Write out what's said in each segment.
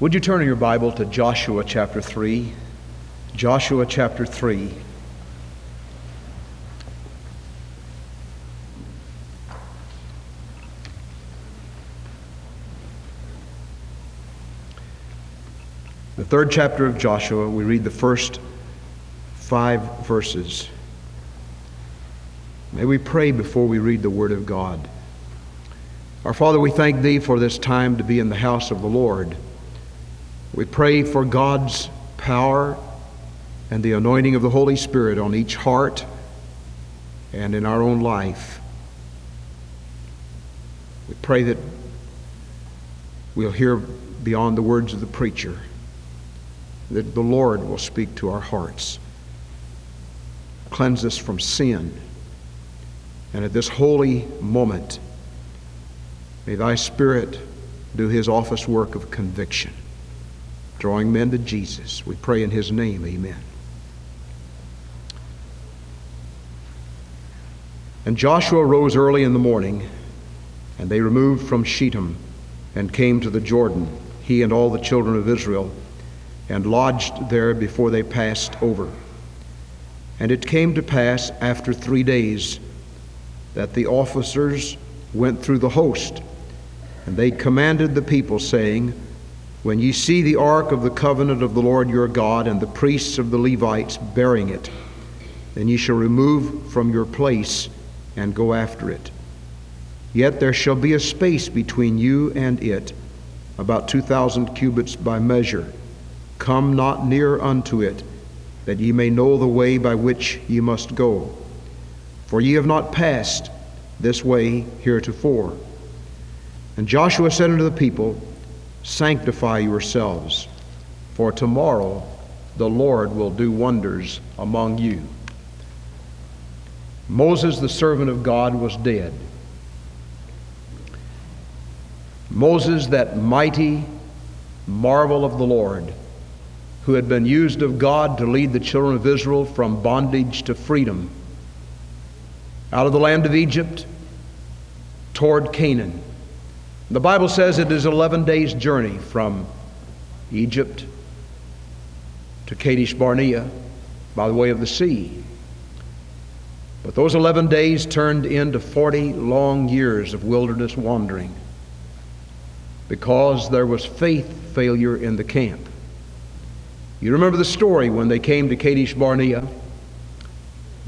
Would you turn in your Bible to Joshua chapter 3? Joshua chapter 3. The third chapter of Joshua, we read the first five verses. May we pray before we read the Word of God. Our Father, we thank Thee for this time to be in the house of the Lord. We pray for God's power and the anointing of the Holy Spirit on each heart and in our own life. We pray that we'll hear beyond the words of the preacher, that the Lord will speak to our hearts, cleanse us from sin. And at this holy moment, may thy Spirit do his office work of conviction drawing men to Jesus. We pray in his name, amen. And Joshua rose early in the morning, and they removed from Shittim and came to the Jordan, he and all the children of Israel, and lodged there before they passed over. And it came to pass after three days that the officers went through the host, and they commanded the people, saying, when ye see the ark of the covenant of the Lord your God and the priests of the Levites bearing it, then ye shall remove from your place and go after it. Yet there shall be a space between you and it, about two thousand cubits by measure. Come not near unto it, that ye may know the way by which ye must go. For ye have not passed this way heretofore. And Joshua said unto the people, Sanctify yourselves, for tomorrow the Lord will do wonders among you. Moses, the servant of God, was dead. Moses, that mighty marvel of the Lord, who had been used of God to lead the children of Israel from bondage to freedom, out of the land of Egypt toward Canaan the Bible says it is 11 days' journey from Egypt to Kadesh Barnea by the way of the sea. But those 11 days turned into 40 long years of wilderness wandering because there was faith failure in the camp. You remember the story when they came to Kadesh Barnea?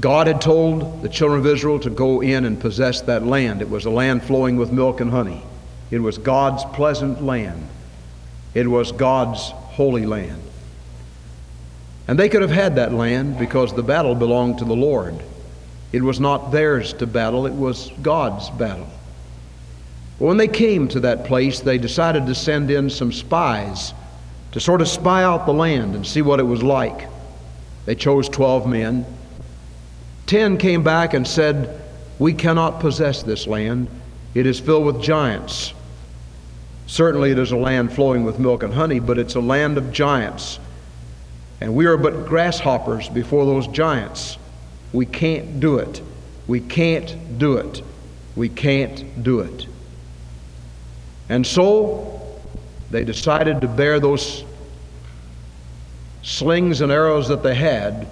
God had told the children of Israel to go in and possess that land. It was a land flowing with milk and honey. It was God's pleasant land. It was God's holy land. And they could have had that land because the battle belonged to the Lord. It was not theirs to battle, it was God's battle. But when they came to that place, they decided to send in some spies to sort of spy out the land and see what it was like. They chose 12 men. Ten came back and said, We cannot possess this land. It is filled with giants. Certainly, it is a land flowing with milk and honey, but it's a land of giants. And we are but grasshoppers before those giants. We can't do it. We can't do it. We can't do it. And so they decided to bear those slings and arrows that they had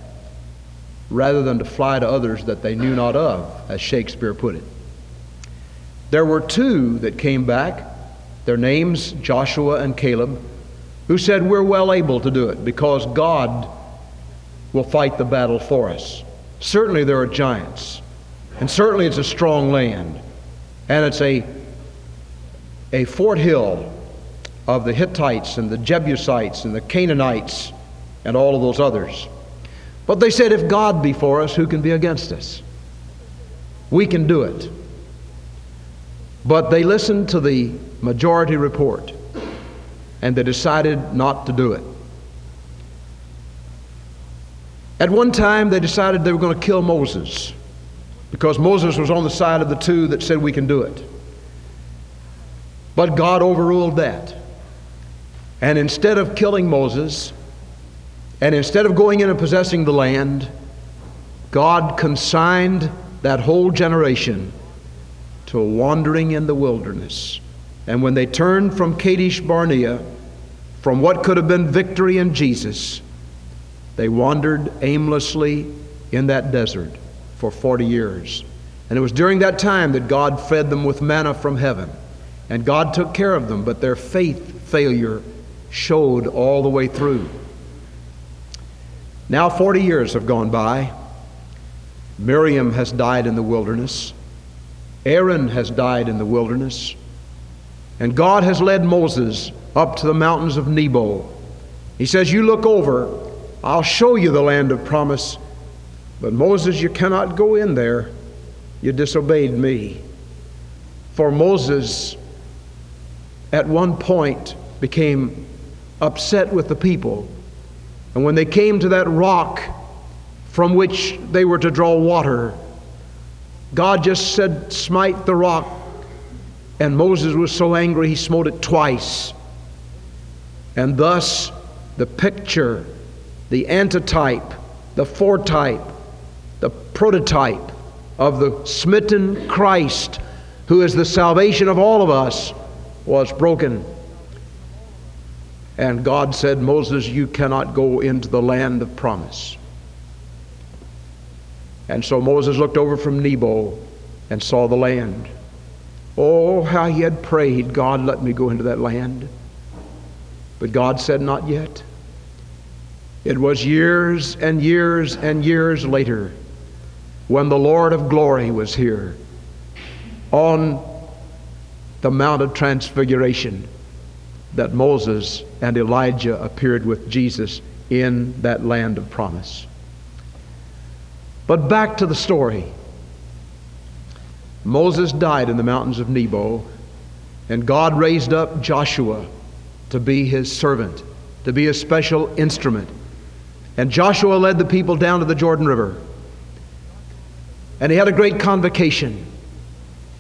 rather than to fly to others that they knew not of, as Shakespeare put it. There were two that came back their names, Joshua and Caleb, who said, We're well able to do it because God will fight the battle for us. Certainly there are giants, and certainly it's a strong land, and it's a, a fort hill of the Hittites and the Jebusites and the Canaanites and all of those others. But they said, If God be for us, who can be against us? We can do it. But they listened to the majority report and they decided not to do it. At one time, they decided they were going to kill Moses because Moses was on the side of the two that said we can do it. But God overruled that. And instead of killing Moses, and instead of going in and possessing the land, God consigned that whole generation to wandering in the wilderness. And when they turned from Kadesh Barnea, from what could have been victory in Jesus, they wandered aimlessly in that desert for 40 years. And it was during that time that God fed them with manna from heaven. And God took care of them, but their faith failure showed all the way through. Now 40 years have gone by. Miriam has died in the wilderness. Aaron has died in the wilderness. And God has led Moses up to the mountains of Nebo. He says, You look over, I'll show you the land of promise. But Moses, you cannot go in there. You disobeyed me. For Moses, at one point, became upset with the people. And when they came to that rock from which they were to draw water, God just said, Smite the rock. And Moses was so angry he smote it twice. And thus, the picture, the antitype, the foretype, the prototype of the smitten Christ, who is the salvation of all of us, was broken. And God said, Moses, you cannot go into the land of promise. And so Moses looked over from Nebo and saw the land. Oh, how he had prayed, God, let me go into that land. But God said, Not yet. It was years and years and years later when the Lord of glory was here on the Mount of Transfiguration that Moses and Elijah appeared with Jesus in that land of promise. But back to the story. Moses died in the mountains of Nebo, and God raised up Joshua to be his servant, to be a special instrument. And Joshua led the people down to the Jordan River. And he had a great convocation.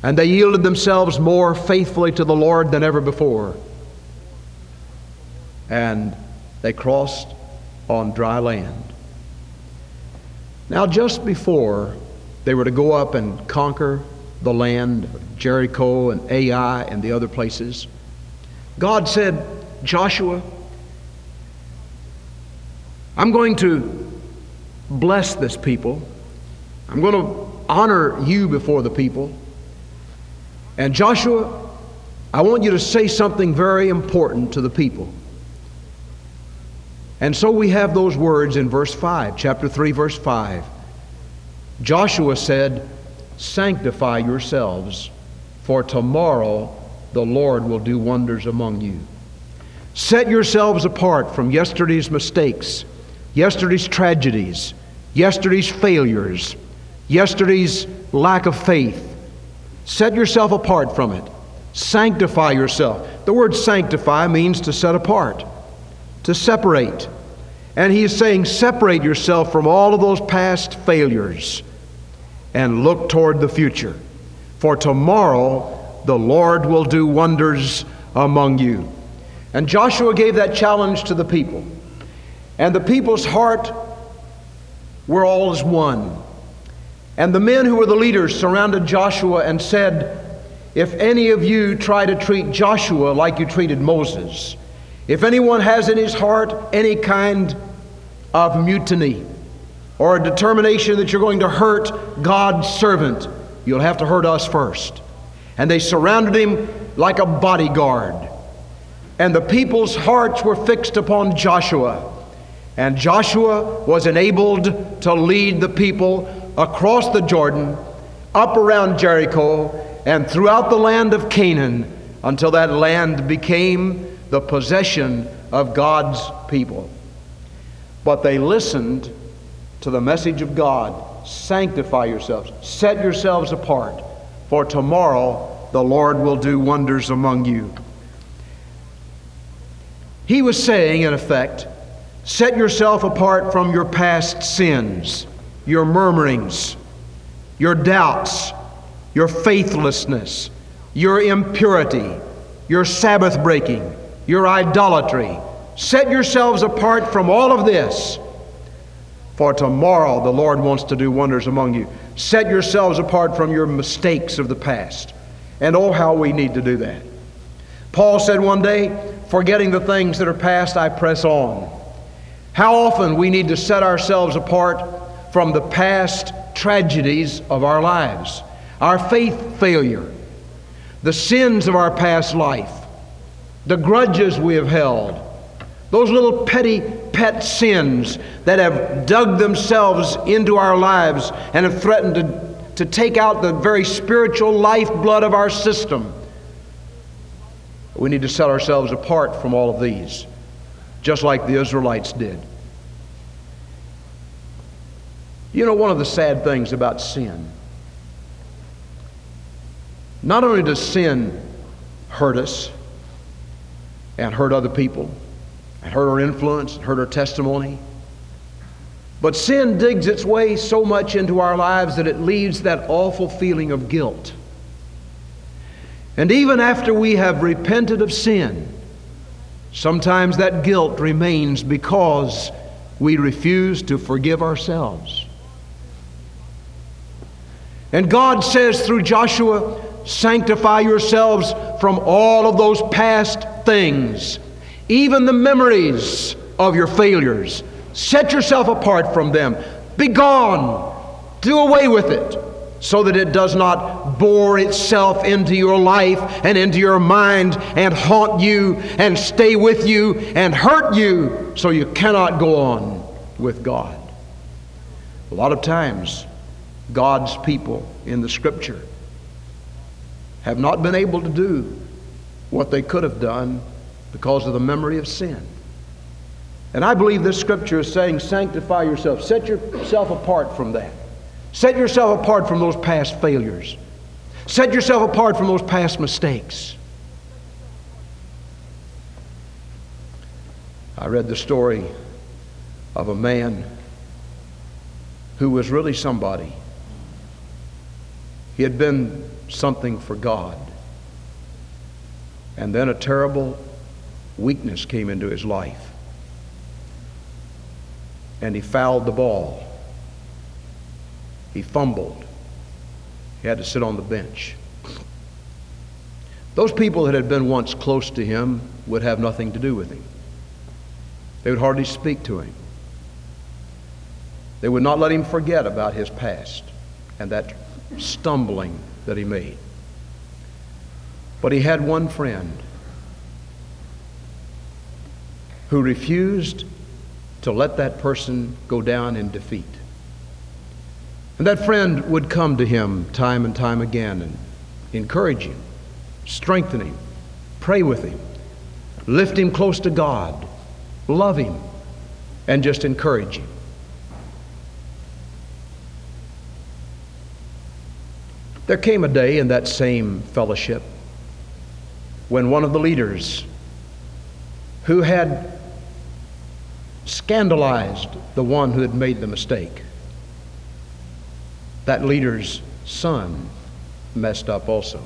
And they yielded themselves more faithfully to the Lord than ever before. And they crossed on dry land. Now, just before they were to go up and conquer the land of Jericho and Ai and the other places, God said, Joshua, I'm going to bless this people. I'm going to honor you before the people. And Joshua, I want you to say something very important to the people. And so we have those words in verse 5, chapter 3, verse 5. Joshua said, Sanctify yourselves, for tomorrow the Lord will do wonders among you. Set yourselves apart from yesterday's mistakes, yesterday's tragedies, yesterday's failures, yesterday's lack of faith. Set yourself apart from it. Sanctify yourself. The word sanctify means to set apart, to separate. And he is saying, separate yourself from all of those past failures and look toward the future. For tomorrow the Lord will do wonders among you. And Joshua gave that challenge to the people. And the people's heart were all as one. And the men who were the leaders surrounded Joshua and said, If any of you try to treat Joshua like you treated Moses, if anyone has in his heart any kind of mutiny or a determination that you're going to hurt God's servant, you'll have to hurt us first. And they surrounded him like a bodyguard and the people's hearts were fixed upon Joshua. And Joshua was enabled to lead the people across the Jordan, up around Jericho, and throughout the land of Canaan until that land became the possession of God's people. But they listened to the message of God sanctify yourselves, set yourselves apart, for tomorrow the Lord will do wonders among you. He was saying, in effect, set yourself apart from your past sins, your murmurings, your doubts, your faithlessness, your impurity, your Sabbath breaking, your idolatry. Set yourselves apart from all of this. For tomorrow the Lord wants to do wonders among you. Set yourselves apart from your mistakes of the past. And oh, how we need to do that. Paul said one day, forgetting the things that are past, I press on. How often we need to set ourselves apart from the past tragedies of our lives, our faith failure, the sins of our past life, the grudges we have held, those little petty pet sins that have dug themselves into our lives and have threatened to, to take out the very spiritual lifeblood of our system. We need to set ourselves apart from all of these, just like the Israelites did. You know, one of the sad things about sin, not only does sin hurt us and hurt other people, and hurt our influence, and hurt our testimony, but sin digs its way so much into our lives that it leaves that awful feeling of guilt. And even after we have repented of sin, sometimes that guilt remains because we refuse to forgive ourselves. And God says through Joshua, sanctify yourselves from all of those past things, even the memories of your failures. Set yourself apart from them. Be gone. Do away with it so that it does not bore itself into your life and into your mind and haunt you and stay with you and hurt you so you cannot go on with God. A lot of times, God's people in the scripture have not been able to do what they could have done because of the memory of sin. And I believe this scripture is saying, sanctify yourself, set yourself apart from that. Set yourself apart from those past failures. Set yourself apart from those past mistakes. I read the story of a man who was really somebody. He had been something for God. And then a terrible weakness came into his life. And he fouled the ball. He fumbled. He had to sit on the bench. Those people that had been once close to him would have nothing to do with him. They would hardly speak to him. They would not let him forget about his past and that stumbling that he made. But he had one friend who refused to let that person go down in defeat. And that friend would come to him time and time again and encourage him, strengthen him, pray with him, lift him close to God, love him, and just encourage him. There came a day in that same fellowship when one of the leaders who had scandalized the one who had made the mistake, that leader's son messed up also.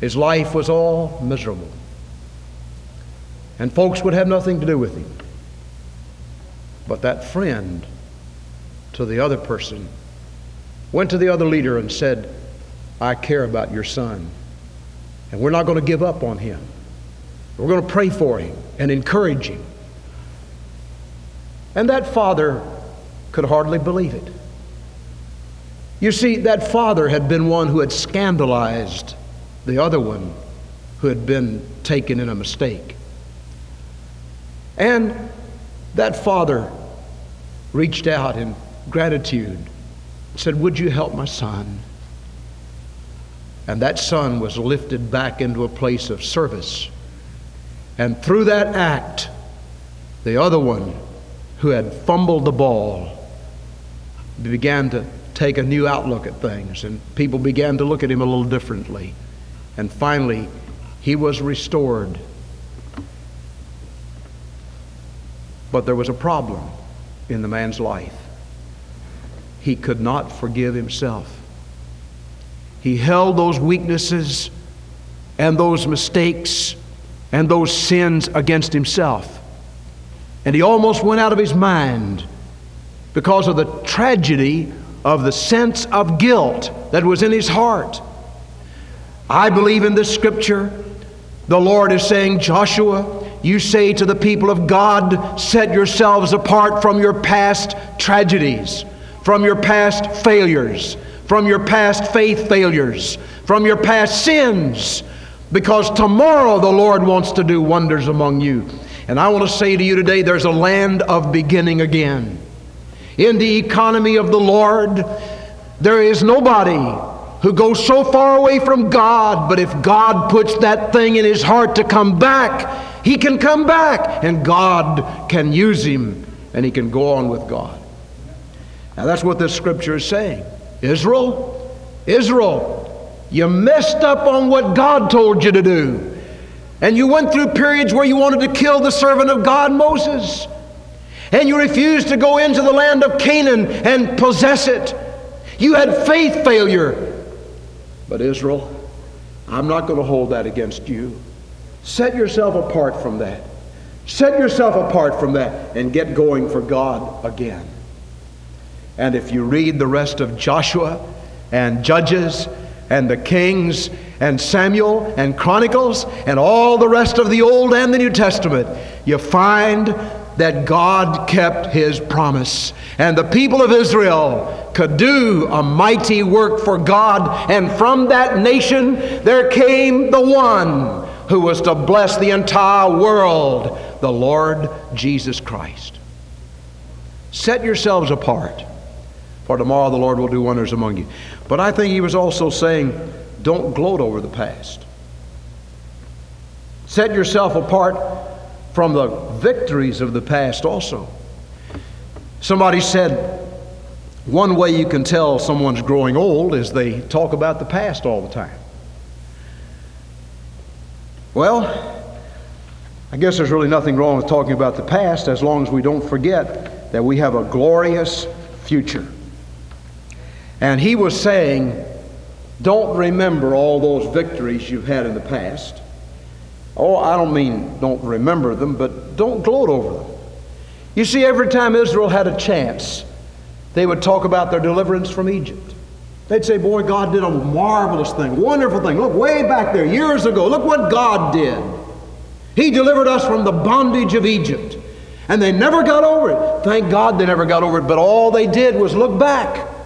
His life was all miserable. And folks would have nothing to do with him. But that friend to the other person went to the other leader and said, I care about your son, and we're not going to give up on him. We're going to pray for him and encourage him. And that father could hardly believe it. You see, that father had been one who had scandalized the other one who had been taken in a mistake. And that father reached out in gratitude said, Would you help my son? And that son was lifted back into a place of service. And through that act, the other one who had fumbled the ball began to take a new outlook at things, and people began to look at him a little differently. And finally, he was restored. But there was a problem in the man's life he could not forgive himself. He held those weaknesses and those mistakes and those sins against himself. And he almost went out of his mind because of the tragedy of the sense of guilt that was in his heart. I believe in this scripture The Lord is saying, Joshua, you say to the people of God, set yourselves apart from your past tragedies, from your past failures, from your past faith failures, from your past sins, because tomorrow the Lord wants to do wonders among you. And I want to say to you today there's a land of beginning again. In the economy of the Lord, there is nobody who goes so far away from God, but if God puts that thing in his heart to come back, he can come back and God can use him and he can go on with God. Now that's what this scripture is saying. Israel, Israel, you messed up on what God told you to do. And you went through periods where you wanted to kill the servant of God, Moses. And you refused to go into the land of Canaan and possess it. You had faith failure. But Israel, I'm not going to hold that against you. Set yourself apart from that. Set yourself apart from that and get going for God again. And if you read the rest of Joshua and Judges and the Kings and Samuel and Chronicles and all the rest of the Old and the New Testament, you find that God kept his promise. And the people of Israel could do a mighty work for God. And from that nation there came the one who was to bless the entire world, the Lord Jesus Christ. Set yourselves apart, for tomorrow the Lord will do wonders among you. But I think he was also saying, don't gloat over the past. Set yourself apart from the victories of the past also. Somebody said, one way you can tell someone's growing old is they talk about the past all the time. Well, I guess there's really nothing wrong with talking about the past as long as we don't forget that we have a glorious future. And he was saying, don't remember all those victories you've had in the past. Oh, I don't mean don't remember them, but don't gloat over them. You see, every time Israel had a chance, they would talk about their deliverance from Egypt. They'd say, Boy, God did a marvelous thing, wonderful thing. Look, way back there, years ago, look what God did. He delivered us from the bondage of Egypt. And they never got over it. Thank God they never got over it, but all they did was look back.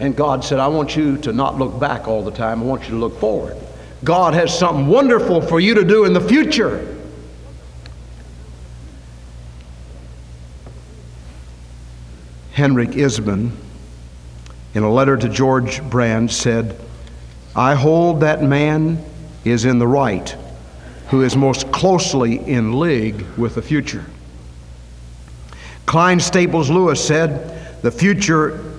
And God said, I want you to not look back all the time, I want you to look forward. God has something wonderful for you to do in the future. Henrik Ibsen, in a letter to George Brand, said, I hold that man is in the right who is most closely in league with the future. Clive Staples Lewis said, The future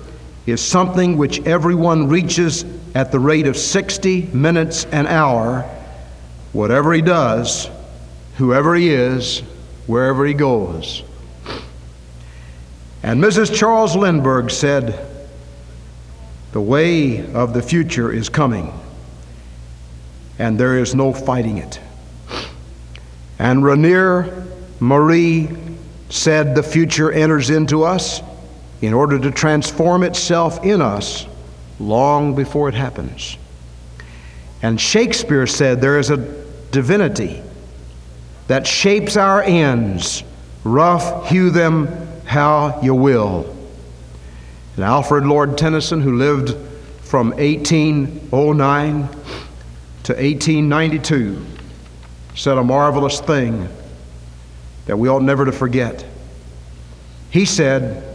is something which everyone reaches at the rate of 60 minutes an hour, whatever he does, whoever he is, wherever he goes. And Mrs. Charles Lindbergh said, The way of the future is coming, and there is no fighting it. And Rainer Marie said, The future enters into us in order to transform itself in us long before it happens. And Shakespeare said there is a divinity that shapes our ends, rough hew them how you will. And Alfred Lord Tennyson, who lived from 1809 to 1892, said a marvelous thing that we ought never to forget. He said,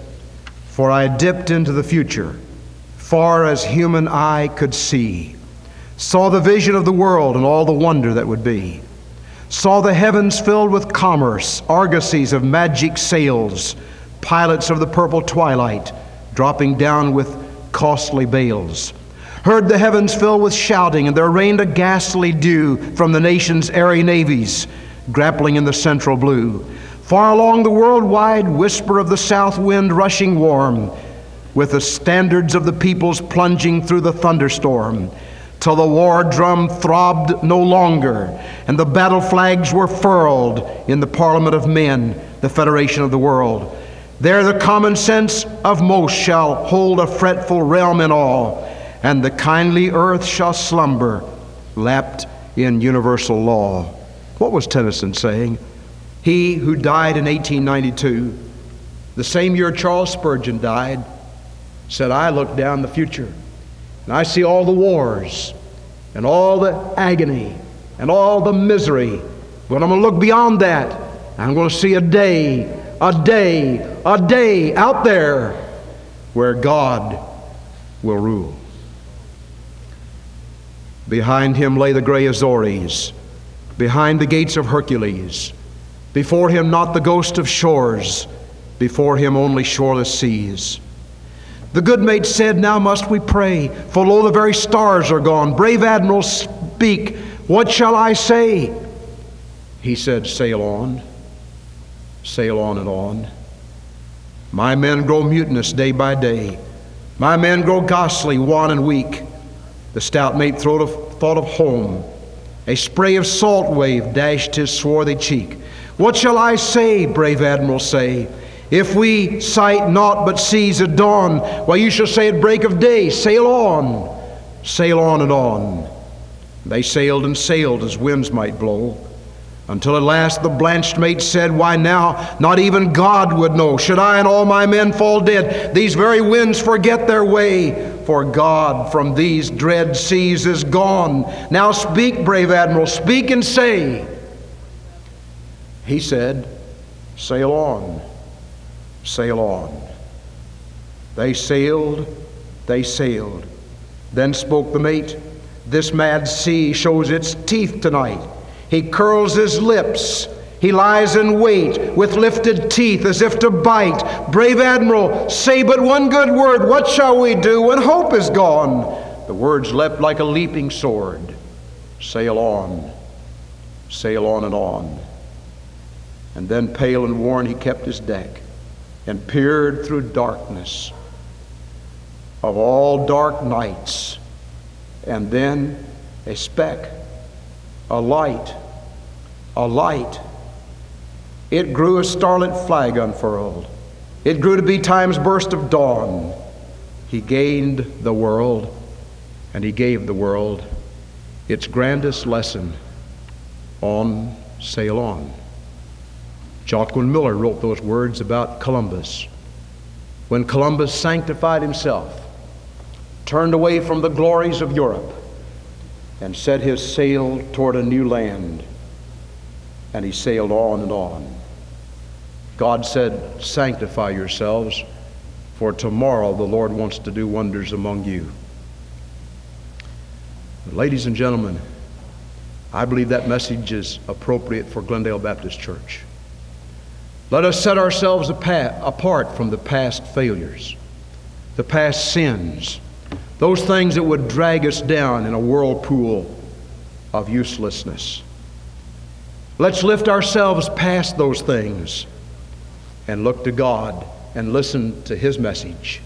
for I dipped into the future, far as human eye could see, saw the vision of the world and all the wonder that would be, saw the heavens filled with commerce, argosies of magic sails, pilots of the purple twilight dropping down with costly bales. Heard the heavens fill with shouting, and there rained a ghastly dew from the nation's airy navies, grappling in the central blue. Far along the worldwide whisper of the south wind rushing warm, with the standards of the peoples plunging through the thunderstorm, till the war drum throbbed no longer, and the battle flags were furled in the parliament of men, the federation of the world. There the common sense of most shall hold a fretful realm in all, and the kindly earth shall slumber, lapped in universal law. What was Tennyson saying? He who died in 1892, the same year Charles Spurgeon died, said, I look down the future and I see all the wars and all the agony and all the misery. But I'm going to look beyond that. And I'm going to see a day, a day, a day out there where God will rule. Behind him lay the gray Azores, behind the gates of Hercules. Before him, not the ghost of shores, before him, only shoreless seas. The good mate said, Now must we pray, for lo, the very stars are gone. Brave admiral, speak, what shall I say? He said, Sail on, sail on and on. My men grow mutinous day by day. My men grow ghastly, wan, and weak. The stout mate thought of, thought of home. A spray of salt wave dashed his swarthy cheek. What shall I say, brave admiral, say? If we sight naught but seas at dawn, why you shall say at break of day, sail on, sail on and on. They sailed and sailed as winds might blow, until at last the blanched mate said, Why now, not even God would know. Should I and all my men fall dead, these very winds forget their way, for God from these dread seas is gone. Now speak, brave admiral, speak and say. He said, Sail on sail on. They sailed, they sailed. Then spoke the mate, This mad sea shows its teeth tonight. He curls his lips. He lies in wait with lifted teeth as if to bite. Brave Admiral, say but one good word. What shall we do when hope is gone? The words leapt like a leaping sword. Sail on, sail on and on. And then, pale and worn, he kept his deck and peered through darkness of all dark nights, and then a speck, a light, a light. It grew a starlit flag unfurled. It grew to be time's burst of dawn. He gained the world, and he gave the world its grandest lesson on sail Joaquin Miller wrote those words about Columbus. When Columbus sanctified himself, turned away from the glories of Europe, and set his sail toward a new land, and he sailed on and on. God said, Sanctify yourselves, for tomorrow the Lord wants to do wonders among you. Ladies and gentlemen, I believe that message is appropriate for Glendale Baptist Church. Let us set ourselves apart from the past failures, the past sins, those things that would drag us down in a whirlpool of uselessness. Let's lift ourselves past those things and look to God and listen to His message.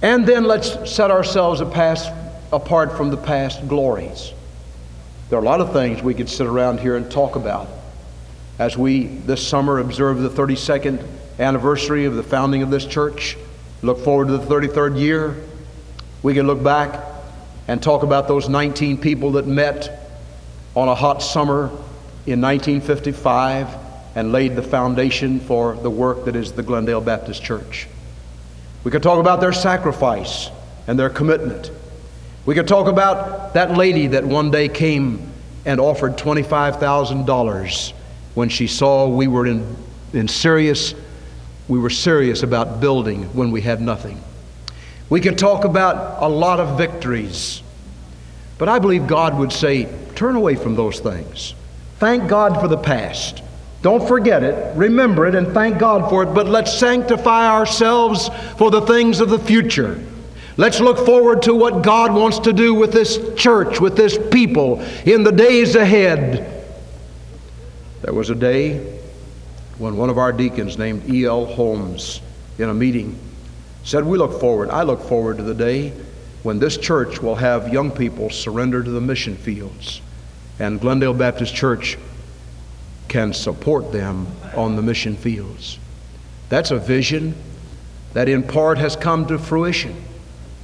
And then let's set ourselves apart from the past glories. There are a lot of things we could sit around here and talk about as we this summer observe the 32nd anniversary of the founding of this church, look forward to the 33rd year, we can look back and talk about those 19 people that met on a hot summer in 1955 and laid the foundation for the work that is the Glendale Baptist Church. We could talk about their sacrifice and their commitment. We could talk about that lady that one day came and offered $25,000 when she saw we were in, in serious, we were serious about building when we had nothing. We can talk about a lot of victories, but I believe God would say, turn away from those things. Thank God for the past. Don't forget it, remember it, and thank God for it, but let's sanctify ourselves for the things of the future. Let's look forward to what God wants to do with this church, with this people in the days ahead. There was a day when one of our deacons named E.L. Holmes, in a meeting, said, We look forward, I look forward to the day when this church will have young people surrender to the mission fields, and Glendale Baptist Church can support them on the mission fields. That's a vision that in part has come to fruition.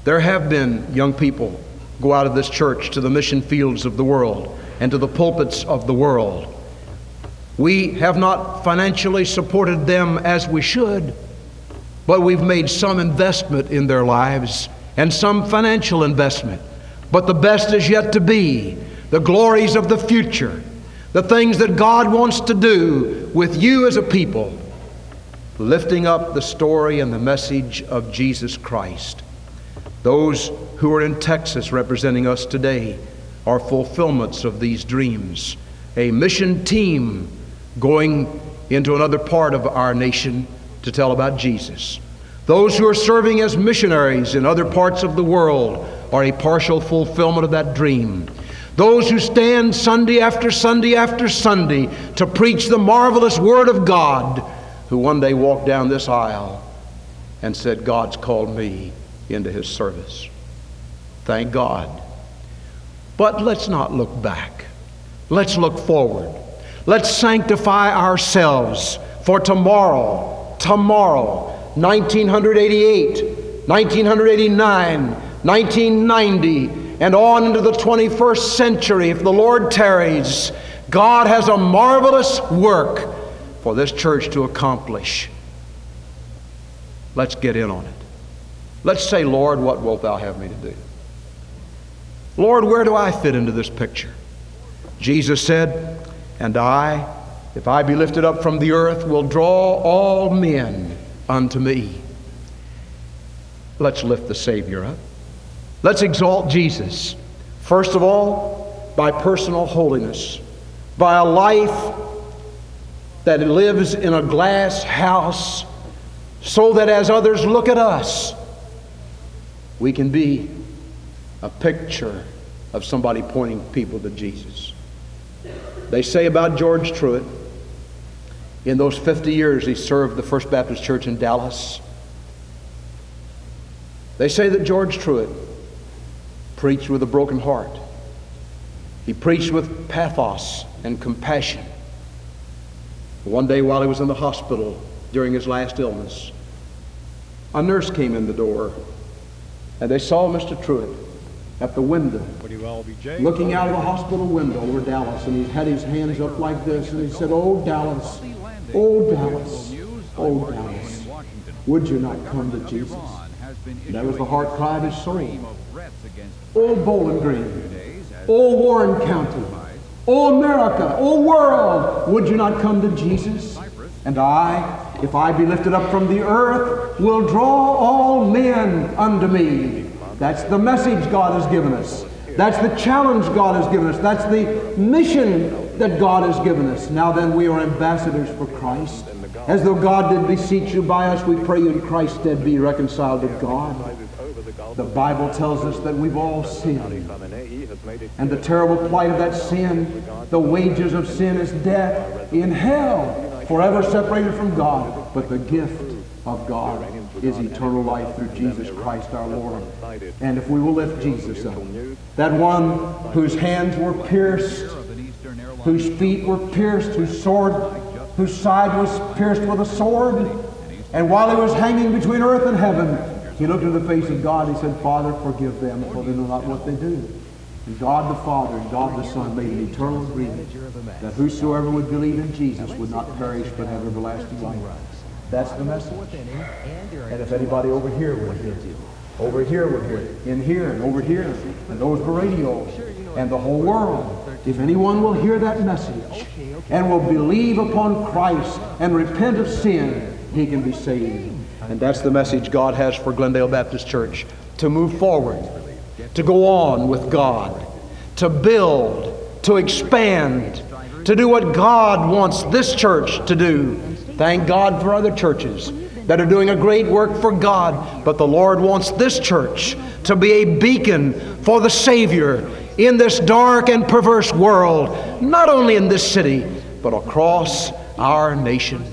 There have been young people go out of this church to the mission fields of the world and to the pulpits of the world. We have not financially supported them as we should, but we've made some investment in their lives and some financial investment. But the best is yet to be the glories of the future, the things that God wants to do with you as a people, lifting up the story and the message of Jesus Christ. Those who are in Texas representing us today are fulfillments of these dreams. A mission team going into another part of our nation to tell about Jesus. Those who are serving as missionaries in other parts of the world are a partial fulfillment of that dream. Those who stand Sunday after Sunday after Sunday to preach the marvelous Word of God, who one day walked down this aisle and said, God's called me into His service. Thank God. But let's not look back. Let's look forward. Let's sanctify ourselves for tomorrow, tomorrow, 1988, 1989, 1990, and on into the 21st century, if the Lord tarries, God has a marvelous work for this church to accomplish. Let's get in on it. Let's say, Lord, what wilt thou have me to do? Lord, where do I fit into this picture? Jesus said, And I, if I be lifted up from the earth, will draw all men unto me. Let's lift the Savior up. Let's exalt Jesus. First of all, by personal holiness, by a life that lives in a glass house, so that as others look at us, we can be a picture of somebody pointing people to Jesus. They say about George Truett, in those 50 years he served the First Baptist Church in Dallas, they say that George Truett preached with a broken heart. He preached with pathos and compassion. One day while he was in the hospital during his last illness, a nurse came in the door and they saw Mr. Truett at the window, looking out of the hospital window over Dallas, and he had his hands up like this, and he said, Oh, Dallas, oh, Dallas, oh, Dallas, would you not come to Jesus? And that was the heart cry of his soul. Oh, Bowling Green, oh, Warren County, oh, America, oh, world, would you not come to Jesus? And I, if I be lifted up from the earth, will draw all men unto me. That's the message God has given us. That's the challenge God has given us. That's the mission that God has given us. Now then, we are ambassadors for Christ. As though God did beseech you by us, we pray you in Christ's stead be reconciled to God. The Bible tells us that we've all sinned. And the terrible plight of that sin, the wages of sin is death in hell, forever separated from God. But the gift of God is eternal life through Jesus Christ our Lord. And if we will lift Jesus up, that one whose hands were pierced, whose feet were pierced, whose sword, whose side was pierced with a sword, and while he was hanging between earth and heaven, he looked in the face of God. and He said, Father, forgive them, for they know not what they do. And God the Father and God the Son made an eternal agreement that whosoever would believe in Jesus would not perish but have everlasting life. That's the message. And if anybody over here would hear over here would hear it, in here and over here, and those the radio, and the whole world, if anyone will hear that message and will believe upon Christ and repent of sin, he can be saved. And that's the message God has for Glendale Baptist Church to move forward, to go on with God, to build, to expand, to do what God wants this church to do Thank God for other churches that are doing a great work for God, but the Lord wants this church to be a beacon for the Savior in this dark and perverse world, not only in this city, but across our nation.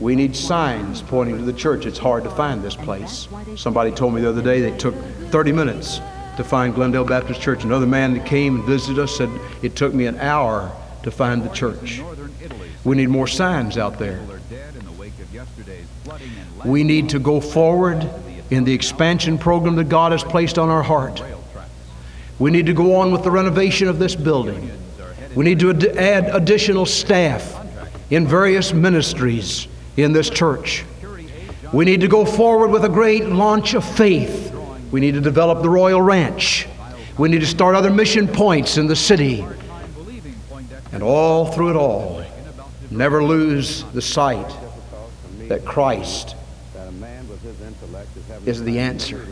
We need signs pointing to the church. It's hard to find this place. Somebody told me the other day they took 30 minutes to find Glendale Baptist Church. Another man that came and visited us said it took me an hour to find the church. We need more signs out there. We need to go forward in the expansion program that God has placed on our heart. We need to go on with the renovation of this building. We need to ad- add additional staff in various ministries in this church. We need to go forward with a great launch of faith. We need to develop the Royal Ranch. We need to start other mission points in the city. And all through it all, never lose the sight that Christ is the answer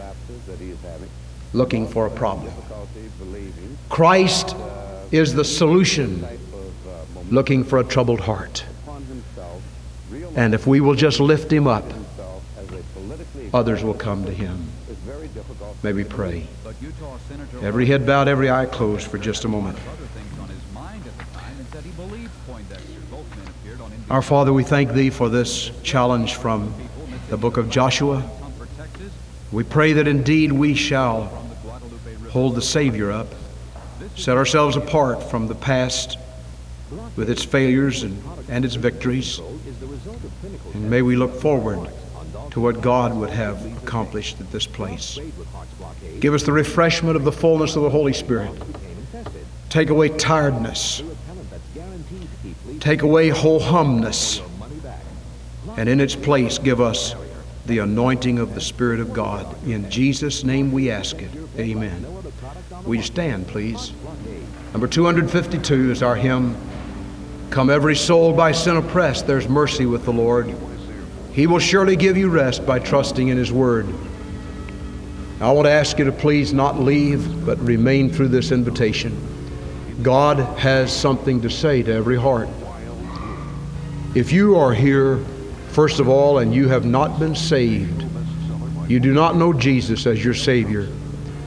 looking for a problem. Christ is the solution looking for a troubled heart. And if we will just lift him up, others will come to him. May we pray. Every head bowed, every eye closed for just a moment. Our Father, we thank Thee for this challenge from the book of Joshua. We pray that indeed we shall hold the Savior up, set ourselves apart from the past with its failures and, and its victories, and may we look forward to what God would have accomplished at this place. Give us the refreshment of the fullness of the Holy Spirit. Take away tiredness. Take away ho humness. And in its place, give us the anointing of the Spirit of God. In Jesus' name we ask it. Amen. Will you stand, please? Number 252 is our hymn Come, every soul by sin oppressed, there's mercy with the Lord. He will surely give you rest by trusting in His Word. I want to ask you to please not leave, but remain through this invitation. God has something to say to every heart. If you are here, first of all, and you have not been saved, you do not know Jesus as your Savior,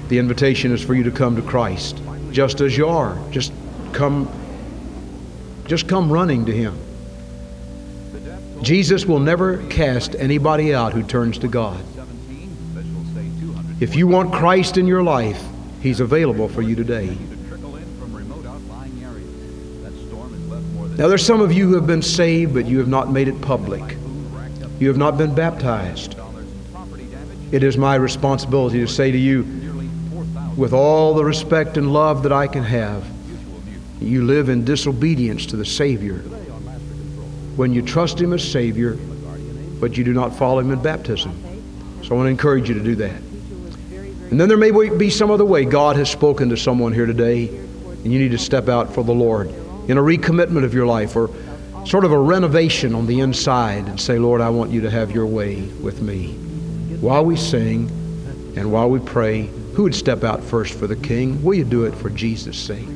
the invitation is for you to come to Christ just as you are. Just come just come running to him. Jesus will never cast anybody out who turns to God. If you want Christ in your life, he's available for you today. Now, there's some of you who have been saved, but you have not made it public. You have not been baptized. It is my responsibility to say to you, with all the respect and love that I can have, you live in disobedience to the Savior. When you trust Him as Savior, but you do not follow Him in baptism. So I want to encourage you to do that. And then there may be some other way God has spoken to someone here today, and you need to step out for the Lord in a recommitment of your life or sort of a renovation on the inside and say, Lord, I want you to have your way with me. While we sing and while we pray, who would step out first for the King? Will you do it for Jesus' sake?